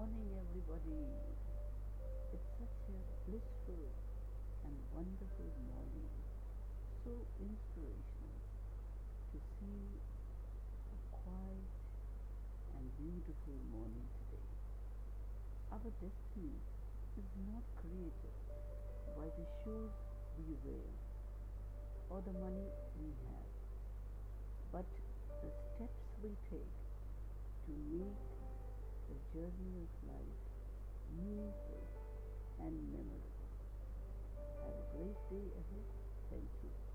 everybody. It's such a blissful and wonderful morning, so inspirational to see a quiet and beautiful morning today. Our destiny is not created by the shoes we wear or the money we have, but the steps we take to make journey of life meaningful and memorable. Have a great day ahead. Thank you.